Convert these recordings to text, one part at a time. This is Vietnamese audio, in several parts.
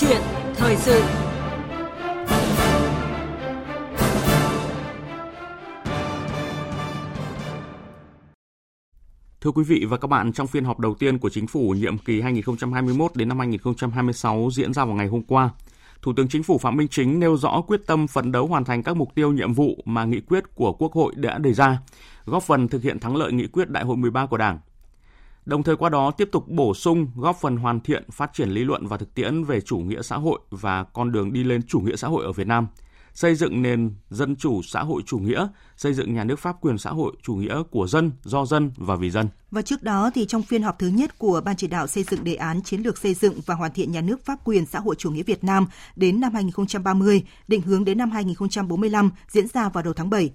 chuyện thời sự Thưa quý vị và các bạn, trong phiên họp đầu tiên của chính phủ nhiệm kỳ 2021 đến năm 2026 diễn ra vào ngày hôm qua, Thủ tướng Chính phủ Phạm Minh Chính nêu rõ quyết tâm phấn đấu hoàn thành các mục tiêu nhiệm vụ mà nghị quyết của Quốc hội đã đề ra, góp phần thực hiện thắng lợi nghị quyết Đại hội 13 của Đảng. Đồng thời qua đó tiếp tục bổ sung, góp phần hoàn thiện phát triển lý luận và thực tiễn về chủ nghĩa xã hội và con đường đi lên chủ nghĩa xã hội ở Việt Nam – xây dựng nền dân chủ xã hội chủ nghĩa, xây dựng nhà nước pháp quyền xã hội chủ nghĩa của dân, do dân và vì dân. Và trước đó thì trong phiên họp thứ nhất của Ban chỉ đạo xây dựng đề án chiến lược xây dựng và hoàn thiện nhà nước pháp quyền xã hội chủ nghĩa Việt Nam đến năm 2030, định hướng đến năm 2045 diễn ra vào đầu tháng 7.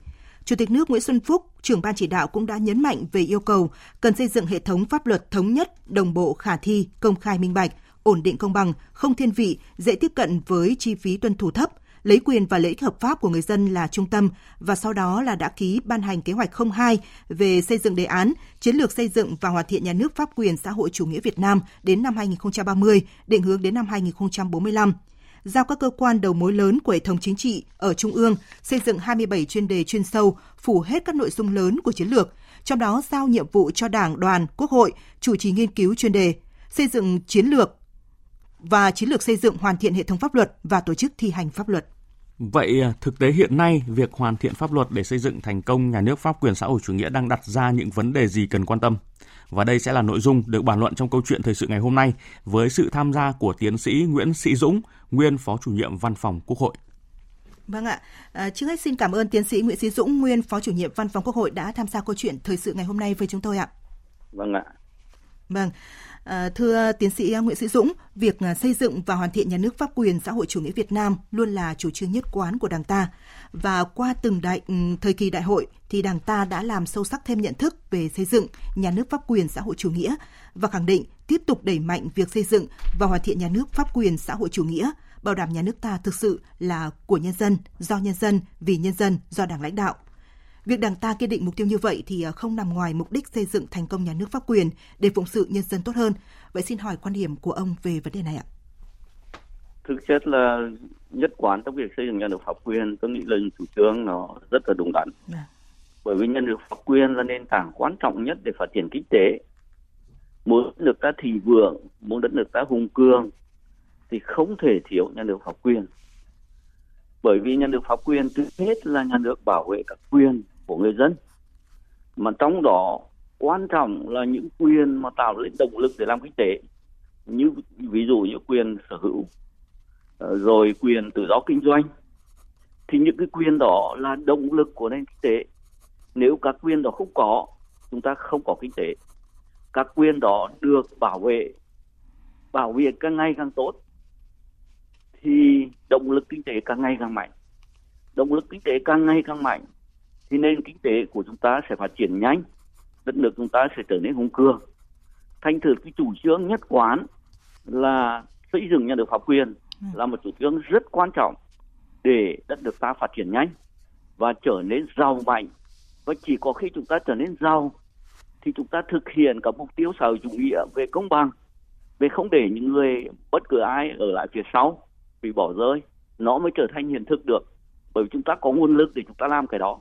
Chủ tịch nước Nguyễn Xuân Phúc, trưởng ban chỉ đạo cũng đã nhấn mạnh về yêu cầu cần xây dựng hệ thống pháp luật thống nhất, đồng bộ, khả thi, công khai minh bạch, ổn định công bằng, không thiên vị, dễ tiếp cận với chi phí tuân thủ thấp, lấy quyền và lợi ích hợp pháp của người dân là trung tâm và sau đó là đã ký ban hành kế hoạch 02 về xây dựng đề án chiến lược xây dựng và hoàn thiện nhà nước pháp quyền xã hội chủ nghĩa Việt Nam đến năm 2030, định hướng đến năm 2045 giao các cơ quan đầu mối lớn của hệ thống chính trị ở Trung ương xây dựng 27 chuyên đề chuyên sâu, phủ hết các nội dung lớn của chiến lược, trong đó giao nhiệm vụ cho Đảng, Đoàn, Quốc hội chủ trì nghiên cứu chuyên đề, xây dựng chiến lược và chiến lược xây dựng hoàn thiện hệ thống pháp luật và tổ chức thi hành pháp luật. Vậy à, thực tế hiện nay, việc hoàn thiện pháp luật để xây dựng thành công nhà nước pháp quyền xã hội chủ nghĩa đang đặt ra những vấn đề gì cần quan tâm? Và đây sẽ là nội dung được bàn luận trong câu chuyện thời sự ngày hôm nay với sự tham gia của tiến sĩ Nguyễn Sĩ Dũng, nguyên phó chủ nhiệm văn phòng Quốc hội. Vâng ạ, à, trước hết xin cảm ơn tiến sĩ Nguyễn Sĩ Dũng, nguyên phó chủ nhiệm văn phòng Quốc hội đã tham gia câu chuyện thời sự ngày hôm nay với chúng tôi ạ. Vâng ạ. Vâng. À, thưa tiến sĩ ờ, Nguyễn Sĩ Dũng, việc ờ, xây dựng và hoàn thiện nhà nước pháp quyền xã hội chủ nghĩa Việt Nam luôn là chủ trương nhất quán của Đảng ta. Và qua từng đại ừ, thời kỳ đại hội thì Đảng ta đã làm sâu sắc thêm nhận thức về xây dựng nhà nước pháp quyền xã hội chủ nghĩa và khẳng định tiếp tục đẩy mạnh việc xây dựng và hoàn thiện nhà nước pháp quyền xã hội chủ nghĩa, bảo đảm nhà nước ta thực sự là của nhân dân, do nhân dân, vì nhân dân, do Đảng lãnh đạo – Việc Đảng ta kiên định mục tiêu như vậy thì à, không nằm ngoài mục đích xây dựng thành công nhà nước pháp quyền để phụng sự nhân dân tốt hơn. Vậy xin hỏi quan điểm của ông về vấn đề này ạ? Thực chất là nhất quán trong việc xây dựng nhà nước pháp quyền, tôi nghĩ là chủ trương nó rất là đúng đắn. À. Bởi vì nhà nước pháp quyền là nền tảng quan trọng nhất để phát triển kinh tế. Muốn đất nước ta thị vượng, muốn đất nước ta hùng cường thì không thể thiếu nhà nước pháp quyền bởi vì nhà nước pháp quyền trước hết là nhà nước bảo vệ các quyền của người dân. Mà trong đó, quan trọng là những quyền mà tạo lên động lực để làm kinh tế. Như ví dụ như quyền sở hữu ờ, rồi quyền tự do kinh doanh, thì những cái quyền đó là động lực của nền kinh tế. Nếu các quyền đó không có, chúng ta không có kinh tế. Các quyền đó được bảo vệ bảo vệ càng ngày càng tốt, thì động lực kinh tế càng ngày càng mạnh. Động lực kinh tế càng ngày càng mạnh thì nền kinh tế của chúng ta sẽ phát triển nhanh đất nước chúng ta sẽ trở nên hùng cường. Thành thử cái chủ trương nhất quán là xây dựng nhà nước pháp quyền ừ. là một chủ trương rất quan trọng để đất nước ta phát triển nhanh và trở nên giàu mạnh. Và chỉ có khi chúng ta trở nên giàu thì chúng ta thực hiện các mục tiêu xã hội chủ nghĩa về công bằng về không để những người bất cứ ai ở lại phía sau bị bỏ rơi nó mới trở thành hiện thực được. Bởi vì chúng ta có nguồn lực để chúng ta làm cái đó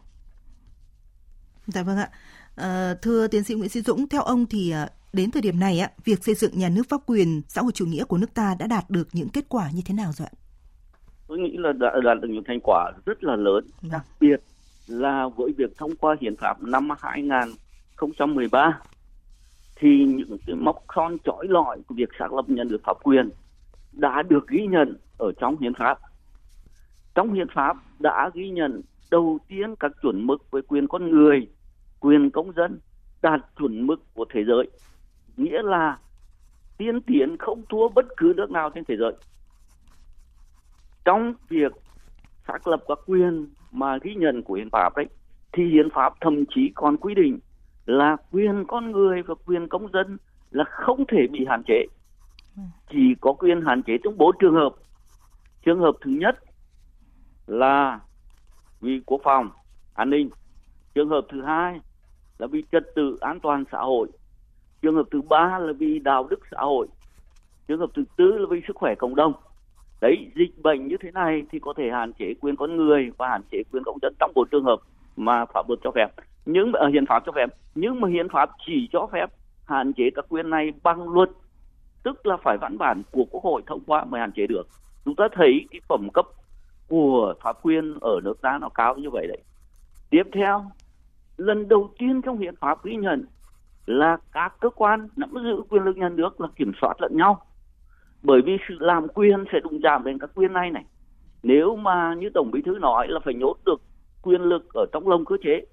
Dạ vâng ạ. À, thưa tiến sĩ Nguyễn Sĩ Dũng, theo ông thì à, đến thời điểm này, ạ, việc xây dựng nhà nước pháp quyền xã hội chủ nghĩa của nước ta đã đạt được những kết quả như thế nào rồi ạ? Tôi nghĩ là đã đạt được những thành quả rất là lớn, vâng. đặc biệt là với việc thông qua hiến pháp năm 2013 thì những cái mốc son chói lọi của việc xác lập nhà nước pháp quyền đã được ghi nhận ở trong hiến pháp. Trong hiến pháp đã ghi nhận đầu tiên các chuẩn mực về quyền con người, quyền công dân đạt chuẩn mực của thế giới. Nghĩa là tiên tiến không thua bất cứ nước nào trên thế giới. Trong việc xác lập các quyền mà ghi nhận của hiến pháp đấy thì hiến pháp thậm chí còn quy định là quyền con người và quyền công dân là không thể bị hạn chế chỉ có quyền hạn chế trong bốn trường hợp trường hợp thứ nhất là vì quốc phòng, an ninh. Trường hợp thứ hai là vì trật tự an toàn xã hội. Trường hợp thứ ba là vì đạo đức xã hội. Trường hợp thứ tư là vì sức khỏe cộng đồng. Đấy, dịch bệnh như thế này thì có thể hạn chế quyền con người và hạn chế quyền công dân trong một trường hợp mà pháp luật cho phép. Nhưng ở hiến pháp cho phép. Nhưng mà hiến pháp chỉ cho phép hạn chế các quyền này bằng luật, tức là phải văn bản của quốc hội thông qua mới hạn chế được. Chúng ta thấy cái phẩm cấp của pháp quyền ở nước ta nó cao như vậy đấy. Tiếp theo, lần đầu tiên trong hiến pháp ghi nhận là các cơ quan nắm giữ quyền lực nhà nước là kiểm soát lẫn nhau. Bởi vì sự làm quyền sẽ đụng chạm đến các quyền này này. Nếu mà như tổng bí thư nói là phải nhốt được quyền lực ở trong lồng cơ chế,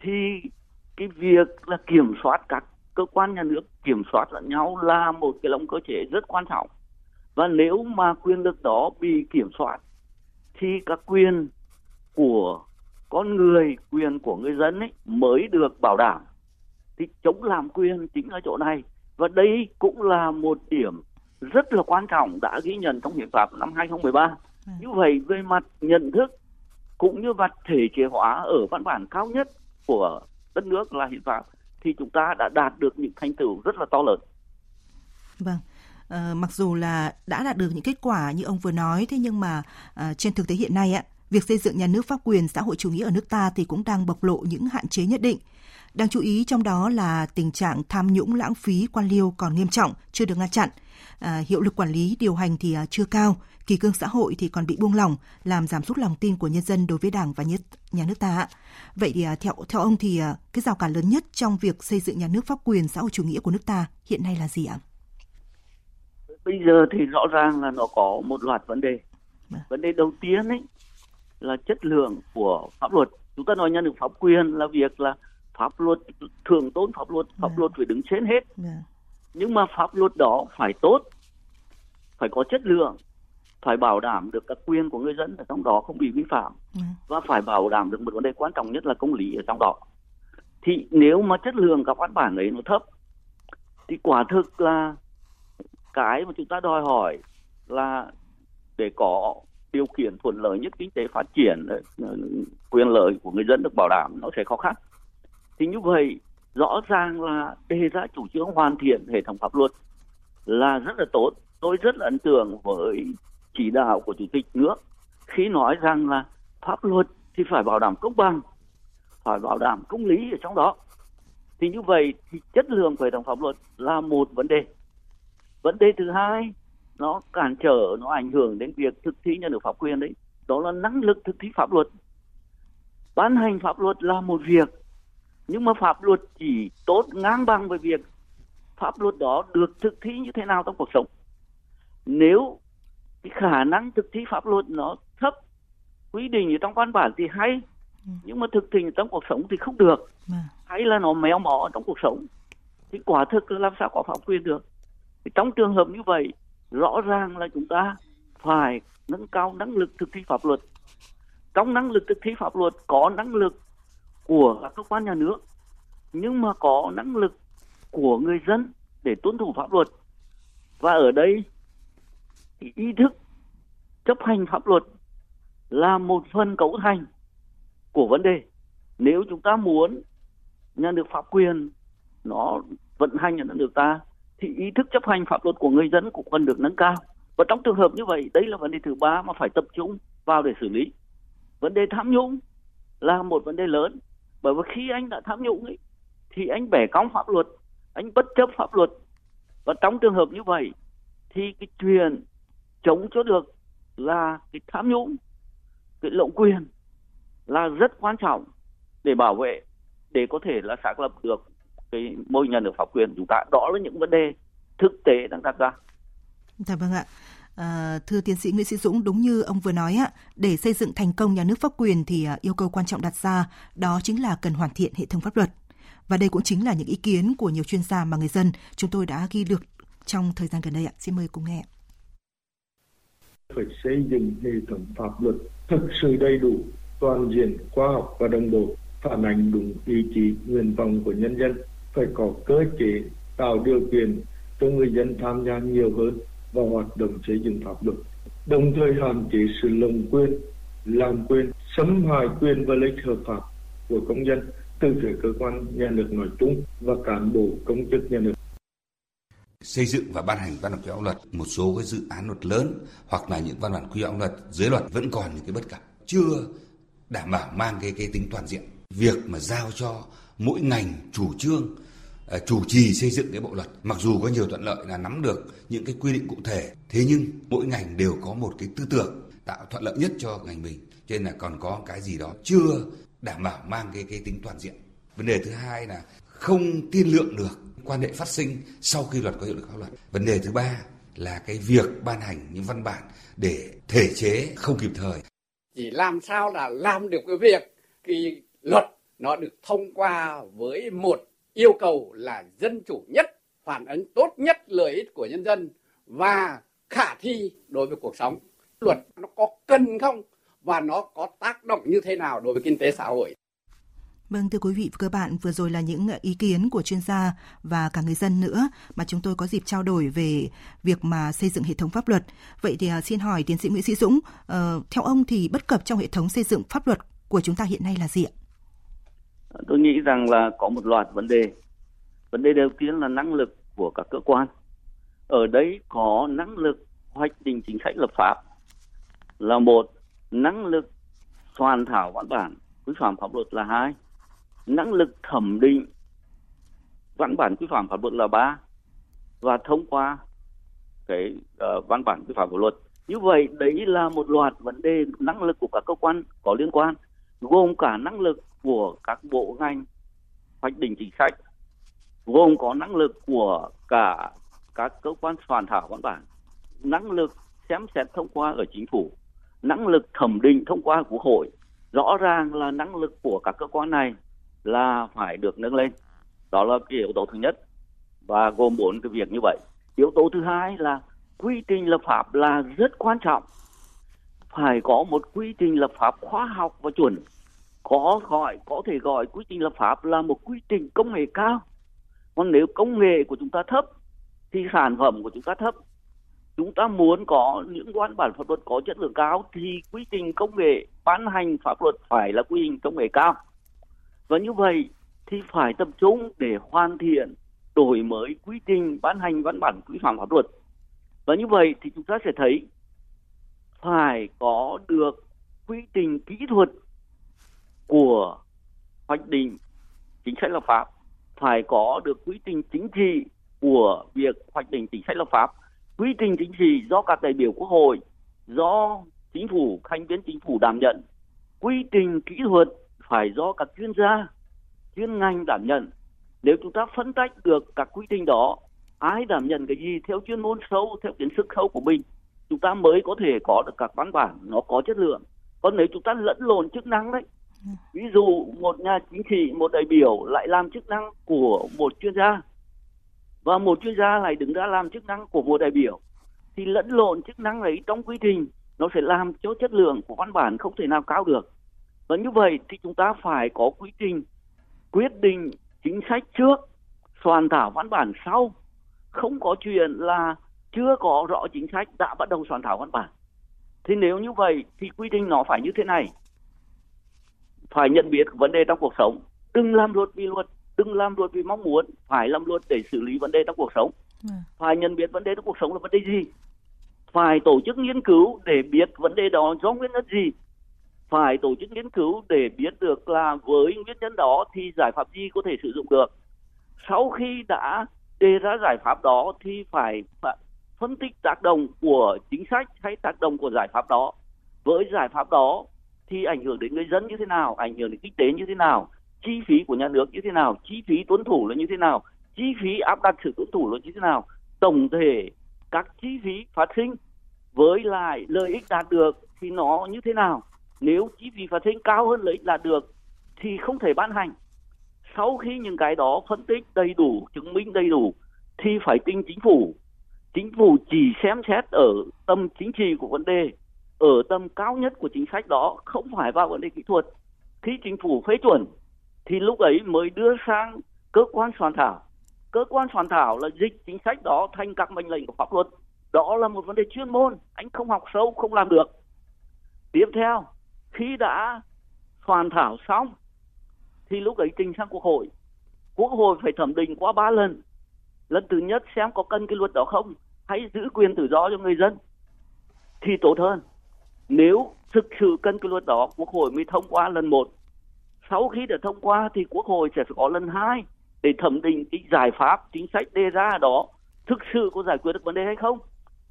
thì cái việc là kiểm soát các cơ quan nhà nước, kiểm soát lẫn nhau là một cái lồng cơ chế rất quan trọng. Và nếu mà quyền lực đó bị kiểm soát thì các quyền của con người quyền của người dân ấy mới được bảo đảm thì chống làm quyền chính ở chỗ này và đây cũng là một điểm rất là quan trọng đã ghi nhận trong hiến pháp năm 2013 ừ. như vậy về mặt nhận thức cũng như mặt thể chế hóa ở văn bản cao nhất của đất nước là hiến pháp thì chúng ta đã đạt được những thành tựu rất là to lớn. Vâng uh, mặc dù là đã đạt được những kết quả như ông vừa nói thế nhưng mà uh, trên thực tế hiện nay ạ việc xây dựng nhà nước pháp quyền xã hội chủ nghĩa ở nước ta thì cũng đang bộc lộ những hạn chế nhất định. Đáng chú ý trong đó là tình trạng tham nhũng lãng phí quan liêu còn nghiêm trọng, chưa được ngăn chặn. À, hiệu lực quản lý điều hành thì à, chưa cao, kỳ cương xã hội thì còn bị buông lỏng, làm giảm sút lòng tin của nhân dân đối với Đảng và nhà nước ta. Vậy thì à, theo theo ông thì à, cái rào cản lớn nhất trong việc xây dựng nhà nước pháp quyền xã hội chủ nghĩa của nước ta hiện nay là gì ạ? Bây giờ thì rõ ràng là nó có một loạt vấn đề. À. Vấn đề đầu tiên ấy là chất lượng của pháp luật. Chúng ta nói nhà nước pháp quyền là việc là pháp luật thường tôn pháp luật, pháp à. luật phải đứng trên hết. À. Nhưng mà pháp luật đó phải tốt, phải có chất lượng phải bảo đảm được các quyền của người dân ở trong đó không bị vi phạm và phải bảo đảm được một vấn đề quan trọng nhất là công lý ở trong đó thì nếu mà chất lượng các văn bản ấy nó thấp thì quả thực là cái mà chúng ta đòi hỏi là để có điều kiện thuận lợi nhất kinh tế phát triển, quyền lợi của người dân được bảo đảm nó sẽ khó khăn. Thì như vậy, rõ ràng là đề ra chủ trương hoàn thiện hệ thống pháp luật là rất là tốt. Tôi rất là ấn tượng với chỉ đạo của chủ tịch nước khi nói rằng là pháp luật thì phải bảo đảm công bằng, phải bảo đảm công lý ở trong đó. Thì như vậy thì chất lượng của hệ thống pháp luật là một vấn đề vấn đề thứ hai nó cản trở nó ảnh hưởng đến việc thực thi nhà nước pháp quyền đấy. Đó là năng lực thực thi pháp luật. Ban hành pháp luật là một việc nhưng mà pháp luật chỉ tốt ngang bằng với việc pháp luật đó được thực thi như thế nào trong cuộc sống. Nếu cái khả năng thực thi pháp luật nó thấp quy định ở trong văn bản thì hay ừ. nhưng mà thực thi trong cuộc sống thì không được. À. hay là nó méo mó trong cuộc sống thì quả thực là làm sao có pháp quyền được trong trường hợp như vậy, rõ ràng là chúng ta phải nâng cao năng lực thực thi pháp luật. Trong năng lực thực thi pháp luật có năng lực của các cơ quan nhà nước, nhưng mà có năng lực của người dân để tuân thủ pháp luật. Và ở đây ý thức chấp hành pháp luật là một phần cấu thành của vấn đề. Nếu chúng ta muốn nhà nước pháp quyền nó vận hành ở nước ta thì ý thức chấp hành pháp luật của người dân cũng cần được nâng cao. Và trong trường hợp như vậy đây là vấn đề thứ ba mà phải tập trung vào để xử lý. Vấn đề tham nhũng là một vấn đề lớn. Bởi vì khi anh đã tham nhũng ấy, thì anh bẻ cong pháp luật anh bất chấp pháp luật. Và trong trường hợp như vậy thì cái chuyện chống cho được là cái tham nhũng cái lộng quyền là rất quan trọng để bảo vệ để có thể là xác lập được cái môi nhà nước pháp quyền chúng ta đó là những vấn đề thực tế đang đặt ra. Dạ vâng ạ. À, thưa tiến sĩ Nguyễn Sĩ Dũng, đúng như ông vừa nói ạ, để xây dựng thành công nhà nước pháp quyền thì à, yêu cầu quan trọng đặt ra đó chính là cần hoàn thiện hệ thống pháp luật. Và đây cũng chính là những ý kiến của nhiều chuyên gia mà người dân chúng tôi đã ghi được trong thời gian gần đây ạ. Xin mời cùng nghe phải xây dựng hệ thống pháp luật thực sự đầy đủ, toàn diện, khoa học và đồng bộ, phản ánh đúng ý chí, nguyện vọng của nhân dân, phải có cơ chế tạo điều kiện cho người dân tham gia nhiều hơn vào hoạt động xây dựng pháp luật, đồng thời hạn chế sự lồng quyền, làm quyền, xâm hại quyền và lợi ích hợp pháp của công dân từ phía cơ quan nhà nước nói chung và cán bộ công chức nhà nước. Xây dựng và ban hành văn bản quy phạm luật một số cái dự án luật lớn hoặc là những văn bản quy phạm luật dưới luật vẫn còn những cái bất cập chưa đảm bảo mang cái cái tính toàn diện. Việc mà giao cho mỗi ngành chủ trương à, chủ trì xây dựng cái bộ luật. Mặc dù có nhiều thuận lợi là nắm được những cái quy định cụ thể, thế nhưng mỗi ngành đều có một cái tư tưởng tạo thuận lợi nhất cho ngành mình. Cho nên là còn có cái gì đó chưa đảm bảo mang cái cái tính toàn diện. Vấn đề thứ hai là không tiên lượng được quan hệ phát sinh sau khi luật có hiệu lực pháp luật. Vấn đề thứ ba là cái việc ban hành những văn bản để thể chế không kịp thời. Chỉ làm sao là làm được cái việc cái luật nó được thông qua với một yêu cầu là dân chủ nhất phản ứng tốt nhất lợi ích của nhân dân và khả thi đối với cuộc sống luật nó có cần không và nó có tác động như thế nào đối với kinh tế xã hội Vâng, thưa quý vị và các bạn, vừa rồi là những ý kiến của chuyên gia và cả người dân nữa mà chúng tôi có dịp trao đổi về việc mà xây dựng hệ thống pháp luật. Vậy thì à, xin hỏi tiến sĩ Nguyễn Sĩ Dũng, ờ, theo ông thì bất cập trong hệ thống xây dựng pháp luật của chúng ta hiện nay là gì ạ? Tôi nghĩ rằng là có một loạt vấn đề. Vấn đề đầu tiên là năng lực của các cơ quan. Ở đấy có năng lực hoạch định chính sách lập pháp là một, năng lực soạn thảo văn bản quy phạm pháp luật là hai năng lực thẩm định văn bản quy phạm pháp luật là ba và thông qua cái uh, văn bản quy phạm pháp luật như vậy đấy là một loạt vấn đề năng lực của các cơ quan có liên quan gồm cả năng lực của các bộ ngành, hoạch định chính sách, gồm có năng lực của cả các cơ quan soạn thảo văn bản, năng lực xem xét thông qua ở chính phủ, năng lực thẩm định thông qua quốc hội. Rõ ràng là năng lực của các cơ quan này là phải được nâng lên. Đó là cái yếu tố thứ nhất và gồm bốn cái việc như vậy. Yếu tố thứ hai là quy trình lập pháp là rất quan trọng. Phải có một quy trình lập pháp khoa học và chuẩn có gọi, có thể gọi. Quy trình lập pháp là một quy trình công nghệ cao. Còn nếu công nghệ của chúng ta thấp, thì sản phẩm của chúng ta thấp, chúng ta muốn có những văn bản pháp luật có chất lượng cao, thì quy trình công nghệ ban hành pháp luật phải là quy trình công nghệ cao. Và như vậy thì phải tập trung để hoàn thiện, đổi mới quy trình ban hành văn bản quy phạm pháp luật. Và như vậy thì chúng ta sẽ thấy phải có được quy trình kỹ thuật của hoạch định, chính sách lập pháp, phải có được quy trình chính trị của việc hoạch định chính sách lập pháp. Quy trình chính trị do các đại biểu quốc hội, do chính phủ thành viên chính phủ đảm nhận. Quy trình kỹ thuật phải do các chuyên gia, chuyên ngành đảm nhận. Nếu chúng ta phân tách được các quy trình đó, ai đảm nhận cái gì theo chuyên môn sâu, theo kiến thức sâu của mình, chúng ta mới có thể có được các văn bản nó có chất lượng. Còn nếu chúng ta lẫn lộn chức năng đấy ví dụ một nhà chính trị, một đại biểu lại làm chức năng của một chuyên gia và một chuyên gia lại đứng ra làm chức năng của một đại biểu, thì lẫn lộn chức năng ấy trong quy trình nó sẽ làm cho chất lượng của văn bản không thể nào cao được. Và như vậy thì chúng ta phải có quy trình quyết định chính sách trước, soạn thảo văn bản sau. Không có chuyện là chưa có rõ chính sách đã bắt đầu soạn thảo văn bản. Thì nếu như vậy thì quy trình nó phải như thế này phải nhận biết vấn đề trong cuộc sống. Đừng làm luật vì luật đừng làm luật vì mong muốn phải làm luật để xử lý vấn đề trong cuộc sống. Ừ. phải nhận biết vấn đề trong cuộc sống là vấn đề gì? Phải tổ chức nghiên cứu để biết vấn đề đó do nguyên nhân gì? Phải tổ chức nghiên cứu để biết được là với nguyên nhân đó thì giải pháp gì có thể sử dụng được? Sau khi đã đề ra giải pháp đó thì phải phân tích tác động của chính sách hay tác động của giải pháp đó. Với giải pháp đó thì ảnh hưởng đến người dân như thế nào, ảnh hưởng đến kinh tế như thế nào, chi phí của nhà nước như thế nào, chi phí tuân thủ là như thế nào, chi phí áp đặt sự tuân thủ là như thế nào, tổng thể các chi phí phát sinh với lại lợi ích đạt được thì nó như thế nào. Nếu chi phí phát sinh cao hơn lợi ích đạt được thì không thể ban hành. Sau khi những cái đó phân tích đầy đủ, chứng minh đầy đủ thì phải tin chính phủ. Chính phủ chỉ xem xét ở tâm chính trị của vấn đề ở tầm cao nhất của chính sách đó không phải vào vấn đề kỹ thuật. Khi chính phủ phê chuẩn thì lúc ấy mới đưa sang cơ quan soạn thảo. Cơ quan soạn thảo là dịch chính sách đó thành các mệnh lệnh của pháp luật. Đó là một vấn đề chuyên môn, anh không học sâu, không làm được. Tiếp theo, khi đã soạn thảo xong, thì lúc ấy trình sang quốc hội. Quốc hội phải thẩm định qua ba lần. Lần thứ nhất xem có cần cái luật đó không hãy giữ quyền tự do cho người dân, thì tốt hơn nếu thực sự cần cái luật đó quốc hội mới thông qua lần một. Sau khi đã thông qua thì quốc hội sẽ có lần hai để thẩm định cái giải pháp chính sách đề ra đó. Thực sự có giải quyết được vấn đề hay không?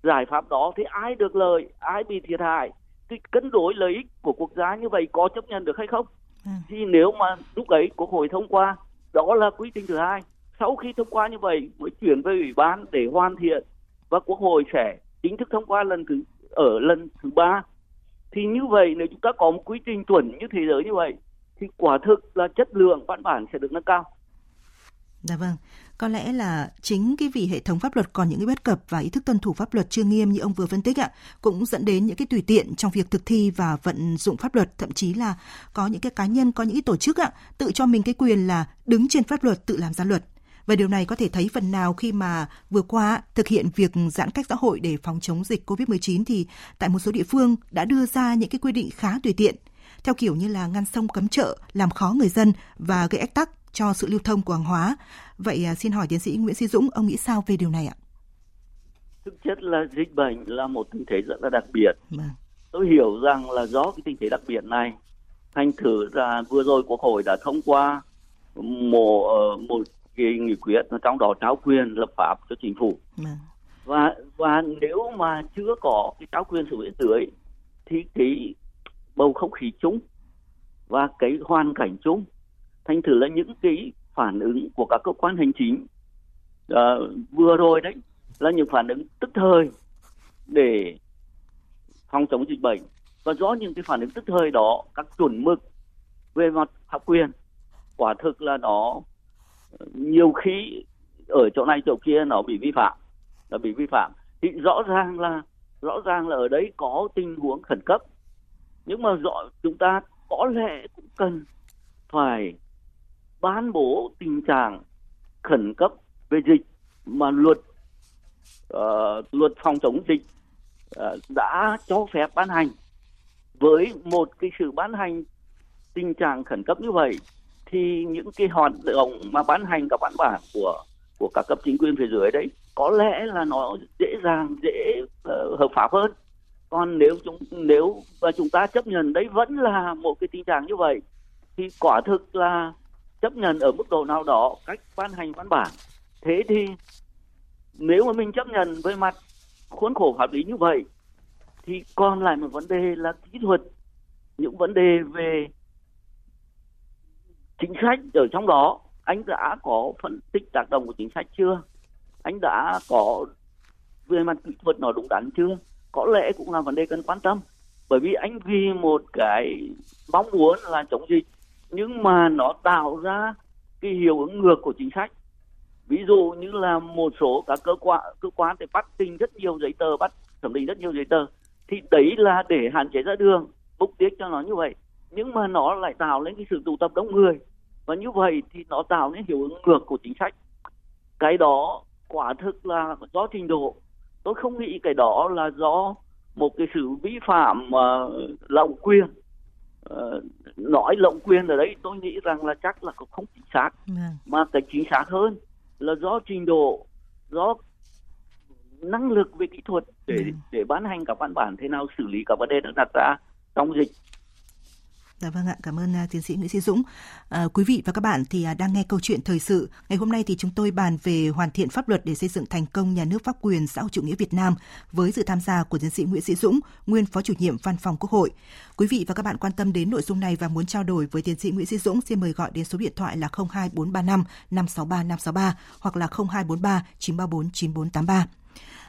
Giải pháp đó thì ai được lợi ai bị thiệt hại? Cái cân đối lợi ích của quốc gia như vậy có chấp nhận được hay không? À. thì nếu mà lúc ấy quốc hội thông qua đó là quy trình thứ hai. Sau khi thông qua như vậy mới chuyển về ủy ban để hoàn thiện và quốc hội sẽ chính thức thông qua lần thứ ở lần thứ ba thì như vậy nếu chúng ta có một quy trình chuẩn như thế giới như vậy thì quả thực là chất lượng văn bản sẽ được nâng cao. Dạ vâng, có lẽ là chính cái vì hệ thống pháp luật còn những cái bất cập và ý thức tuân thủ pháp luật chưa nghiêm như ông vừa phân tích ạ, cũng dẫn đến những cái tùy tiện trong việc thực thi và vận dụng pháp luật, thậm chí là có những cái cá nhân, có những cái tổ chức ạ, tự cho mình cái quyền là đứng trên pháp luật tự làm ra luật. Và điều này có thể thấy phần nào khi mà vừa qua thực hiện việc giãn cách xã hội để phòng chống dịch COVID-19 thì tại một số địa phương đã đưa ra những cái quy định khá tùy tiện theo kiểu như là ngăn sông cấm chợ, làm khó người dân và gây ách tắc cho sự lưu thông của hàng hóa. Vậy à, xin hỏi tiến sĩ Nguyễn Sĩ Dũng, ông nghĩ sao về điều này ạ? Thực chất là dịch bệnh là một tình thế rất là đặc biệt. Vâng. Tôi hiểu rằng là do cái tình thế đặc biệt này, thành thử ra vừa rồi Quốc hội đã thông qua một ờ, một cái nghị quyết trong đó trao quyền lập pháp cho chính phủ. Vâng. Và và nếu mà chưa có cái trao quyền sử dụng tưới thì cái bầu không khí chung và cái hoàn cảnh chung thành thử là những cái phản ứng của các cơ quan hành chính uh, vừa rồi đấy là những phản ứng tức thời để phòng chống dịch bệnh và do những cái phản ứng tức thời đó các chuẩn mực về mặt pháp quyền quả thực là nó nhiều khi ở chỗ này chỗ kia nó bị vi phạm nó bị vi phạm. Thì rõ ràng là rõ ràng là ở đấy có tình huống khẩn cấp. Nhưng mà rõ chúng ta có lẽ cũng cần phải ban bố tình trạng khẩn cấp về dịch mà luật uh, luật phòng chống dịch uh, đã cho phép ban hành. Với một cái sự ban hành tình trạng khẩn cấp như vậy thì những cái hoạt động mà ban hành các văn bản của của các cấp chính quyền phía dưới đấy có lẽ là nó dễ dàng dễ uh, hợp pháp hơn. Còn nếu chúng nếu và chúng ta chấp nhận đấy vẫn là một cái tình trạng như vậy thì quả thực là chấp nhận ở mức độ nào đó cách ban hành văn bản. Thế thì nếu mà mình chấp nhận với mặt khuôn khổ pháp lý như vậy thì còn lại một vấn đề là kỹ thuật. Những vấn đề về chính sách ở trong đó, anh đã có phân tích tác động của chính sách chưa? Anh đã có về mặt kỹ thuật nó đúng đắn chưa? Có lẽ cũng là vấn đề cần quan tâm, bởi vì anh vì một cái mong muốn là chống dịch, nhưng mà nó tạo ra cái hiệu ứng ngược của chính sách. Ví dụ như là một số các cơ quan cơ quan để bắt tinh rất nhiều giấy tờ, bắt thẩm định rất nhiều giấy tờ, thì đấy là để hạn chế ra đường, mục đích cho nó như vậy. Nhưng mà nó lại tạo lên cái sự tụ tập đông người và như vậy thì nó tạo nên hiệu ứng ngược của chính sách cái đó quả thực là do trình độ tôi không nghĩ cái đó là do một cái sự vi phạm uh, lộng quyền uh, nói lộng quyền ở đây tôi nghĩ rằng là chắc là không chính xác yeah. Vâng. mà cái chính xác hơn là do trình độ do năng lực về kỹ thuật để yeah. Vâng. để ban hành các văn bản thế nào xử lý các vấn đề được đặt ra trong dịch Dạ vâng ạ, cảm ơn uh, tiến sĩ Nguyễn Sĩ Dũng. À, quý vị và các bạn thì uh, đang nghe câu chuyện thời sự. Ngày hôm nay thì chúng tôi bàn về hoàn thiện pháp luật để xây dựng thành công nhà nước pháp quyền xã hội chủ nghĩa Việt Nam với sự tham gia của tiến sĩ Nguyễn Sĩ Dũng, nguyên phó chủ nhiệm Văn phòng Quốc hội. Quý vị và các bạn quan tâm đến nội dung này và muốn trao đổi với tiến sĩ Nguyễn Sĩ Dũng xin mời gọi đến số điện thoại là 02435 563 563 hoặc là 0243 934 9483.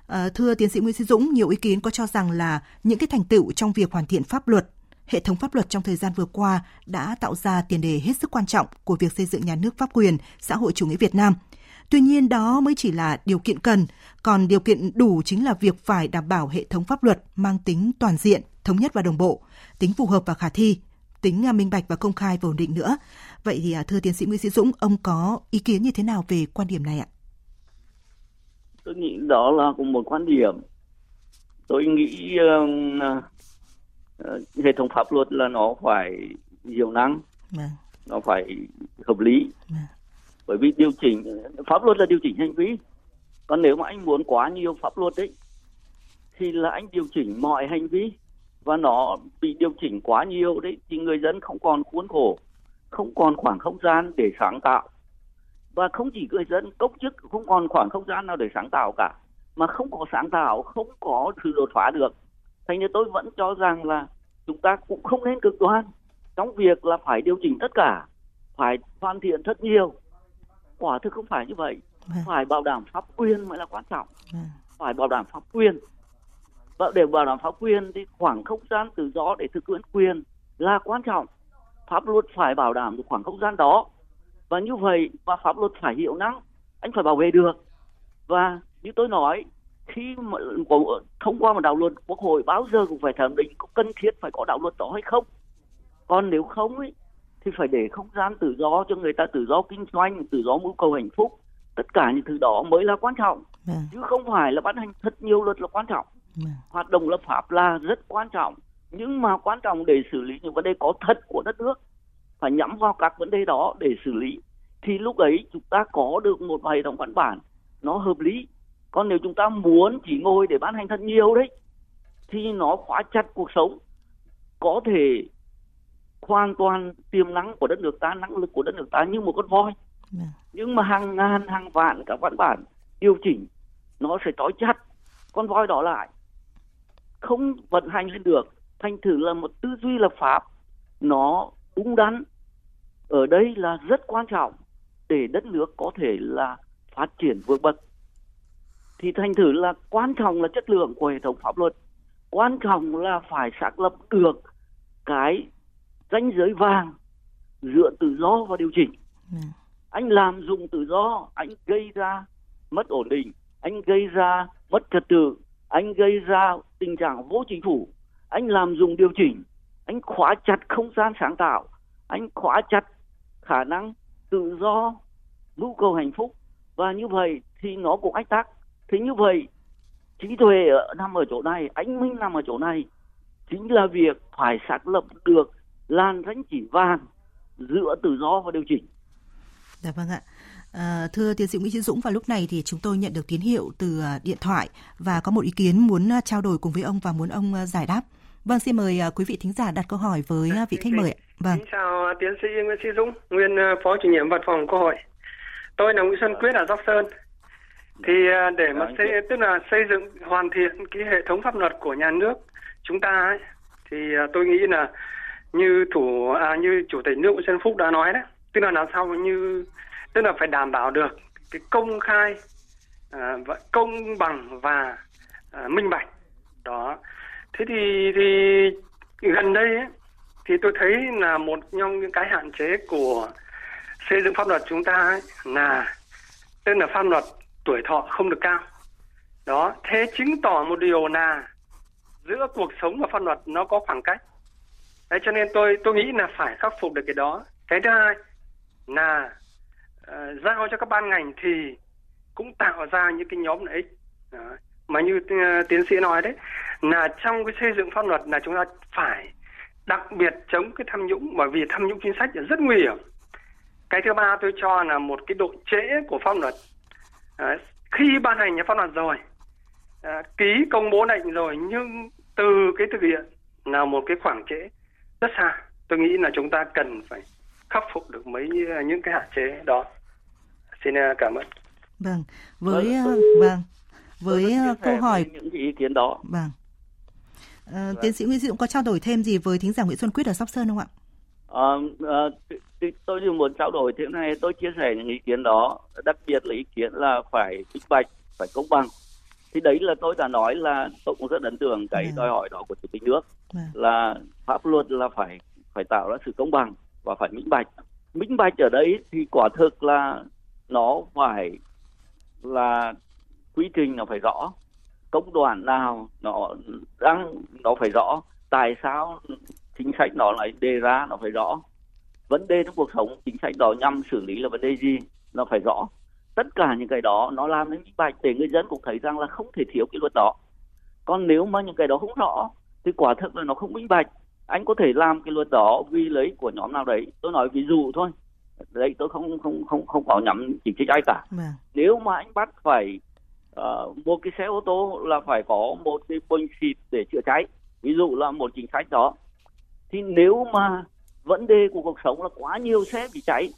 À, thưa tiến sĩ Nguyễn Sĩ Dũng, nhiều ý kiến có cho rằng là những cái thành tựu trong việc hoàn thiện pháp luật hệ thống pháp luật trong thời gian vừa qua đã tạo ra tiền đề hết sức quan trọng của việc xây dựng nhà nước pháp quyền, xã hội chủ nghĩa Việt Nam. Tuy nhiên đó mới chỉ là điều kiện cần, còn điều kiện đủ chính là việc phải đảm bảo hệ thống pháp luật mang tính toàn diện, thống nhất và đồng bộ, tính phù hợp và khả thi, tính à, minh bạch và công khai và ổn định nữa. Vậy thì à, thưa tiến sĩ Nguyễn Sĩ Dũng, ông có ý kiến như thế nào về quan điểm này ạ? Tôi nghĩ đó là cùng một quan điểm. Tôi nghĩ uh, hệ thống pháp luật là nó phải nhiều năng à. nó phải hợp lý. À. bởi vì điều chỉnh pháp luật là điều chỉnh hành vi. Còn nếu mà anh muốn quá nhiều pháp luật ấy thì là anh điều chỉnh mọi hành vi. Và nó bị điều chỉnh quá nhiều đấy thì người dân không còn khuôn khổ không còn khoảng không gian để sáng tạo. Và không chỉ người dân công chức không còn khoảng không gian nào để sáng tạo cả. Mà không có sáng tạo không có sự đột phá được thành nên tôi vẫn cho rằng là chúng ta cũng không nên cực đoan trong việc là phải điều chỉnh tất cả phải hoàn thiện rất nhiều. Quả thực không phải như vậy. Vâng. phải bảo đảm pháp quyền mới là quan trọng. Vâng. phải bảo đảm pháp quyền. Và để bảo đảm pháp quyền thì khoảng không gian tự do để thực hiện quyền là quan trọng. Pháp luật phải bảo đảm được khoảng không gian đó. Và như vậy và pháp luật phải hiệu năng anh phải bảo vệ được. Và như tôi nói khi mà thông qua một đạo luật quốc hội bao giờ cũng phải thẩm định có cần thiết phải có đạo luật đó hay không còn nếu không ấy thì phải để không gian tự do cho người ta tự do kinh doanh tự do mưu cầu hạnh phúc tất cả những thứ đó mới là quan trọng. Vâng. chứ không phải là ban hành thật nhiều luật là quan trọng. Vâng. hoạt động lập pháp là rất quan trọng nhưng mà quan trọng để xử lý những vấn đề có thật của đất nước phải nhắm vào các vấn đề đó để xử lý thì lúc ấy chúng ta có được một hệ thống văn bản nó hợp lý còn nếu chúng ta muốn chỉ ngồi để ban hành thật nhiều đấy thì nó khóa chặt cuộc sống có thể hoàn toàn tiềm năng của đất nước ta năng lực của đất nước ta như một con voi yeah. Dạ. nhưng mà hàng ngàn hàng vạn các văn bản điều chỉnh nó sẽ trói chặt con voi đó lại không vận hành lên được thành thử là một tư duy lập pháp nó đúng đắn ở đây là rất quan trọng để đất nước có thể là phát triển vượt bậc thì thành thử là quan trọng là chất lượng của hệ thống pháp luật quan trọng là phải xác lập được cái ranh giới vàng giữa tự do và điều chỉnh. Ừ. anh làm dùng tự do anh gây ra mất ổn định anh gây ra mất trật tự anh gây ra tình trạng vô chính phủ anh làm dùng điều chỉnh anh khóa chặt không gian sáng tạo anh khóa chặt khả năng tự do nhu cầu hạnh phúc và như vậy thì nó cũng ách tắc thế như vậy trí tuệ nằm ở chỗ này anh minh nằm ở chỗ này chính là việc phải xác lập được làn ranh chỉ vàng giữa tự do và điều chỉnh. Dạ vâng ạ. À, thưa tiến sĩ Nguyễn Chí Dũng vào lúc này thì chúng tôi nhận được tín hiệu từ à, điện thoại và có một ý kiến muốn à, trao đổi cùng với ông và muốn ông giải đáp. Vâng, xin mời quý vị thính giả đặt câu hỏi với vị khách mời. Vâng. Xin chào tiến sĩ Nguyễn Chí Dũng, nguyên phó chủ nhiệm văn phòng Quốc hội. Tôi là Nguyễn Xuân Quyết ở Sóc Sơn. Thì để mà xây tức là xây dựng hoàn thiện cái hệ thống pháp luật của nhà nước chúng ta ấy, thì tôi nghĩ là như thủ à, như chủ tịch nước Nguyễn Xuân Phúc đã nói đấy tức là làm sao như tức là phải đảm bảo được cái công khai à, và công bằng và à, minh bạch. Đó. Thế thì thì gần đây ấy, thì tôi thấy là một trong những cái hạn chế của xây dựng pháp luật chúng ta ấy, là tức là pháp luật tuổi thọ không được cao. Đó thế chứng tỏ một điều là giữa cuộc sống và pháp luật nó có khoảng cách. Đấy, cho nên tôi tôi nghĩ là phải khắc phục được cái đó. Cái thứ hai là uh, giao cho các ban ngành thì cũng tạo ra những cái nhóm lợi ích. Đó. mà như uh, tiến sĩ nói đấy là trong cái xây dựng pháp luật là chúng ta phải đặc biệt chống cái tham nhũng bởi vì tham nhũng chính sách là rất nguy hiểm. Cái thứ ba tôi cho là một cái độ trễ của pháp luật à, khi ban hành pháp luật rồi à, ký công bố lệnh rồi nhưng từ cái thực hiện là một cái khoảng trễ rất xa. Tôi nghĩ là chúng ta cần phải khắc phục được mấy ờ, những cái hạn chế đó. Xin ờ, cảm ơn. Vâng với vâng, vâng với câu hỏi những ý kiến đó. Vâng. À, vâng. tiến sĩ Nguyễn Dũng có trao đổi thêm gì với thính giả Nguyễn Xuân Quyết ở Sóc Sơn không ạ? À, tôi chỉ muốn trao đổi thế này tôi chia sẻ những ý kiến đó đặc biệt là ý kiến là phải minh bạch phải công bằng thì đấy là tôi đã nói là tôi cũng rất ấn tượng cái. Dạ. đòi hỏi đó của chủ tịch nước. Dạ. là pháp luật là phải phải tạo ra sự công bằng và phải minh bạch minh bạch ở đấy thì quả thực là nó phải là quy trình nó phải rõ công đoàn nào nó đang nó phải rõ tại sao chính sách nó lại đề ra nó phải rõ. Vấn đề trong cuộc sống chính sách đó nhằm xử lý là vấn đề gì nó phải rõ. Tất cả những cái đó nó làm nên minh bạch để người dân cũng thấy rằng là không thể thiếu cái luật đó. Còn nếu mà những cái đó không rõ thì quả thực là nó không minh bạch. Anh có thể làm cái luật đó vì lấy của nhóm nào đấy. Tôi nói ví dụ thôi. Đấy tôi không không không không có nhắm chỉ trích ai cả. À. nếu mà anh bắt phải uh, một cái xe ô tô là phải có một cái bình xịt để chữa cháy. Ví dụ là một chính sách đó thì nếu mà vấn đề của cuộc sống là quá nhiều xe bị cháy,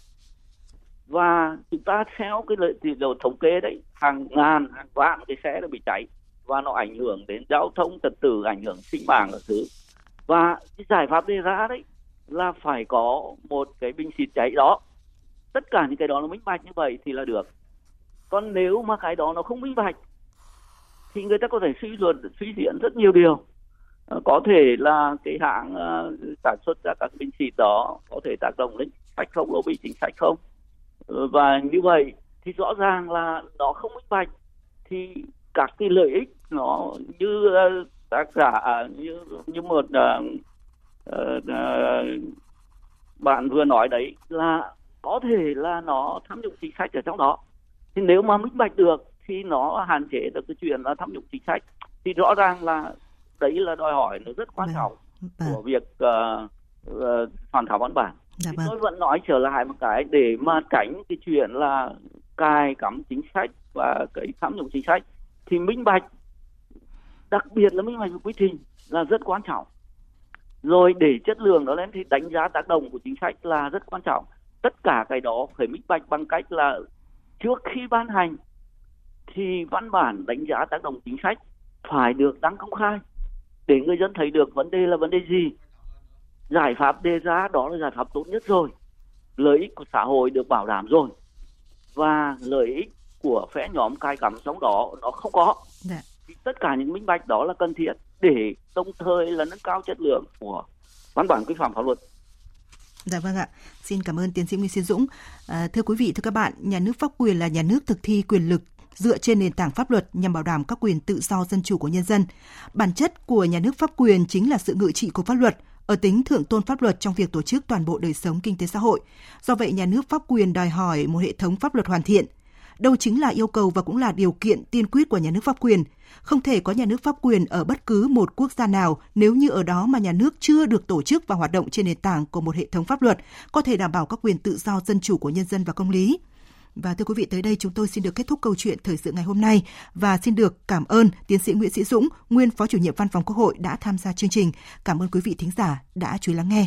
và chúng ta theo cái lợi thì đầu thống kê đấy, hàng ngàn, hàng vạn cái xe đã bị cháy, và nó ảnh hưởng đến giao thông trật tự, ảnh hưởng sinh mạng các thứ. Và cái giải pháp đề ra đấy là phải có một cái bình xịt cháy đó. Tất cả những cái đó nó minh bạch như vậy thì là được. Còn nếu mà cái đó nó không minh bạch, thì người ta có thể suy luận, suy diễn rất nhiều điều. Ờ, có thể là cái hãng ờ, sản xuất ra các bình xịt đó có thể tác động đến sách không lobby bị chính sách không? Ờ, và như vậy thì rõ ràng là nó không minh bạch. Thì các cái lợi ích nó như tác giả à, như như một uh, uh, bạn vừa nói đấy là có thể là nó tham nhũng chính sách ở trong đó. Thì nếu mà minh bạch được thì nó hạn chế được cái chuyện là tham nhũng chính sách. Thì rõ ràng là đấy là đòi hỏi nó rất quan vâng. trọng vâng. của việc uh, uh, hoàn thảo văn bản dạ vâng. tôi vẫn nói trở lại một cái để mà tránh cái chuyện là cài cắm chính sách và cái tham nhũng chính sách thì minh bạch đặc biệt là minh bạch quy trình là rất quan trọng rồi để chất lượng nó lên thì đánh giá tác động của chính sách là rất quan trọng tất cả cái đó phải minh bạch bằng cách là trước khi ban hành thì văn bản đánh giá tác động chính sách phải được đăng công khai để người dân thấy được vấn đề là vấn đề gì giải pháp đề ra đó là giải pháp tốt nhất rồi lợi ích của xã hội được bảo đảm rồi và lợi ích của phe nhóm cai cắm trong đó nó không có dạ. thì tất cả những minh bạch đó là cần thiết để đồng thời là nâng cao chất lượng của văn bản quy phạm pháp luật Dạ vâng ạ. Xin cảm ơn tiến sĩ Nguyễn Xuân Dũng. À, thưa quý vị, thưa các bạn, nhà nước pháp quyền là nhà nước thực thi quyền lực dựa trên nền tảng pháp luật nhằm bảo đảm các quyền tự do dân chủ của nhân dân. Bản chất của nhà nước pháp quyền chính là sự ngự trị của pháp luật, ở tính thượng tôn pháp luật trong việc tổ chức toàn bộ đời sống kinh tế xã hội. Do vậy, nhà nước pháp quyền đòi hỏi một hệ thống pháp luật hoàn thiện. Đâu chính là yêu cầu và cũng là điều kiện tiên quyết của nhà nước pháp quyền. Không thể có nhà nước pháp quyền ở bất cứ một quốc gia nào nếu như ở đó mà nhà nước chưa được tổ chức và hoạt động trên nền tảng của một hệ thống pháp luật có thể đảm bảo các quyền tự do dân chủ của nhân dân và công lý. Và thưa quý vị, tới đây chúng tôi xin được kết thúc câu chuyện thời sự ngày hôm nay và xin được cảm ơn tiến sĩ Nguyễn Sĩ Dũng, nguyên phó chủ nhiệm văn phòng Quốc hội đã tham gia chương trình. Cảm ơn quý vị thính giả đã chú ý lắng nghe.